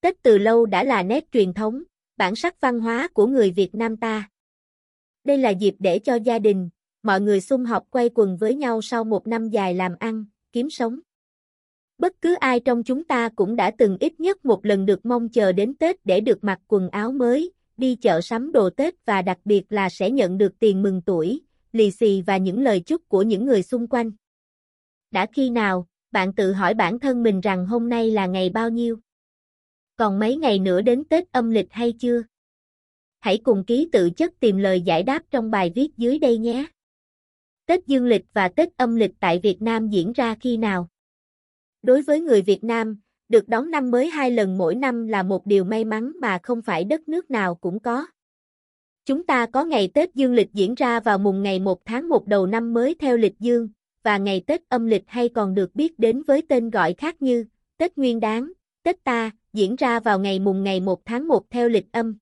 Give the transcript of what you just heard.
Tết từ lâu đã là nét truyền thống, bản sắc văn hóa của người Việt Nam ta. Đây là dịp để cho gia đình, mọi người sum họp quay quần với nhau sau một năm dài làm ăn, kiếm sống. Bất cứ ai trong chúng ta cũng đã từng ít nhất một lần được mong chờ đến Tết để được mặc quần áo mới, đi chợ sắm đồ Tết và đặc biệt là sẽ nhận được tiền mừng tuổi, lì xì và những lời chúc của những người xung quanh. Đã khi nào, bạn tự hỏi bản thân mình rằng hôm nay là ngày bao nhiêu? Còn mấy ngày nữa đến Tết âm lịch hay chưa? Hãy cùng ký tự chất tìm lời giải đáp trong bài viết dưới đây nhé. Tết Dương lịch và Tết âm lịch tại Việt Nam diễn ra khi nào? Đối với người Việt Nam, được đón năm mới hai lần mỗi năm là một điều may mắn mà không phải đất nước nào cũng có. Chúng ta có ngày Tết Dương lịch diễn ra vào mùng ngày 1 tháng 1 đầu năm mới theo lịch dương, và ngày Tết âm lịch hay còn được biết đến với tên gọi khác như Tết Nguyên Đán, Tết Ta, diễn ra vào ngày mùng ngày 1 tháng 1 theo lịch âm.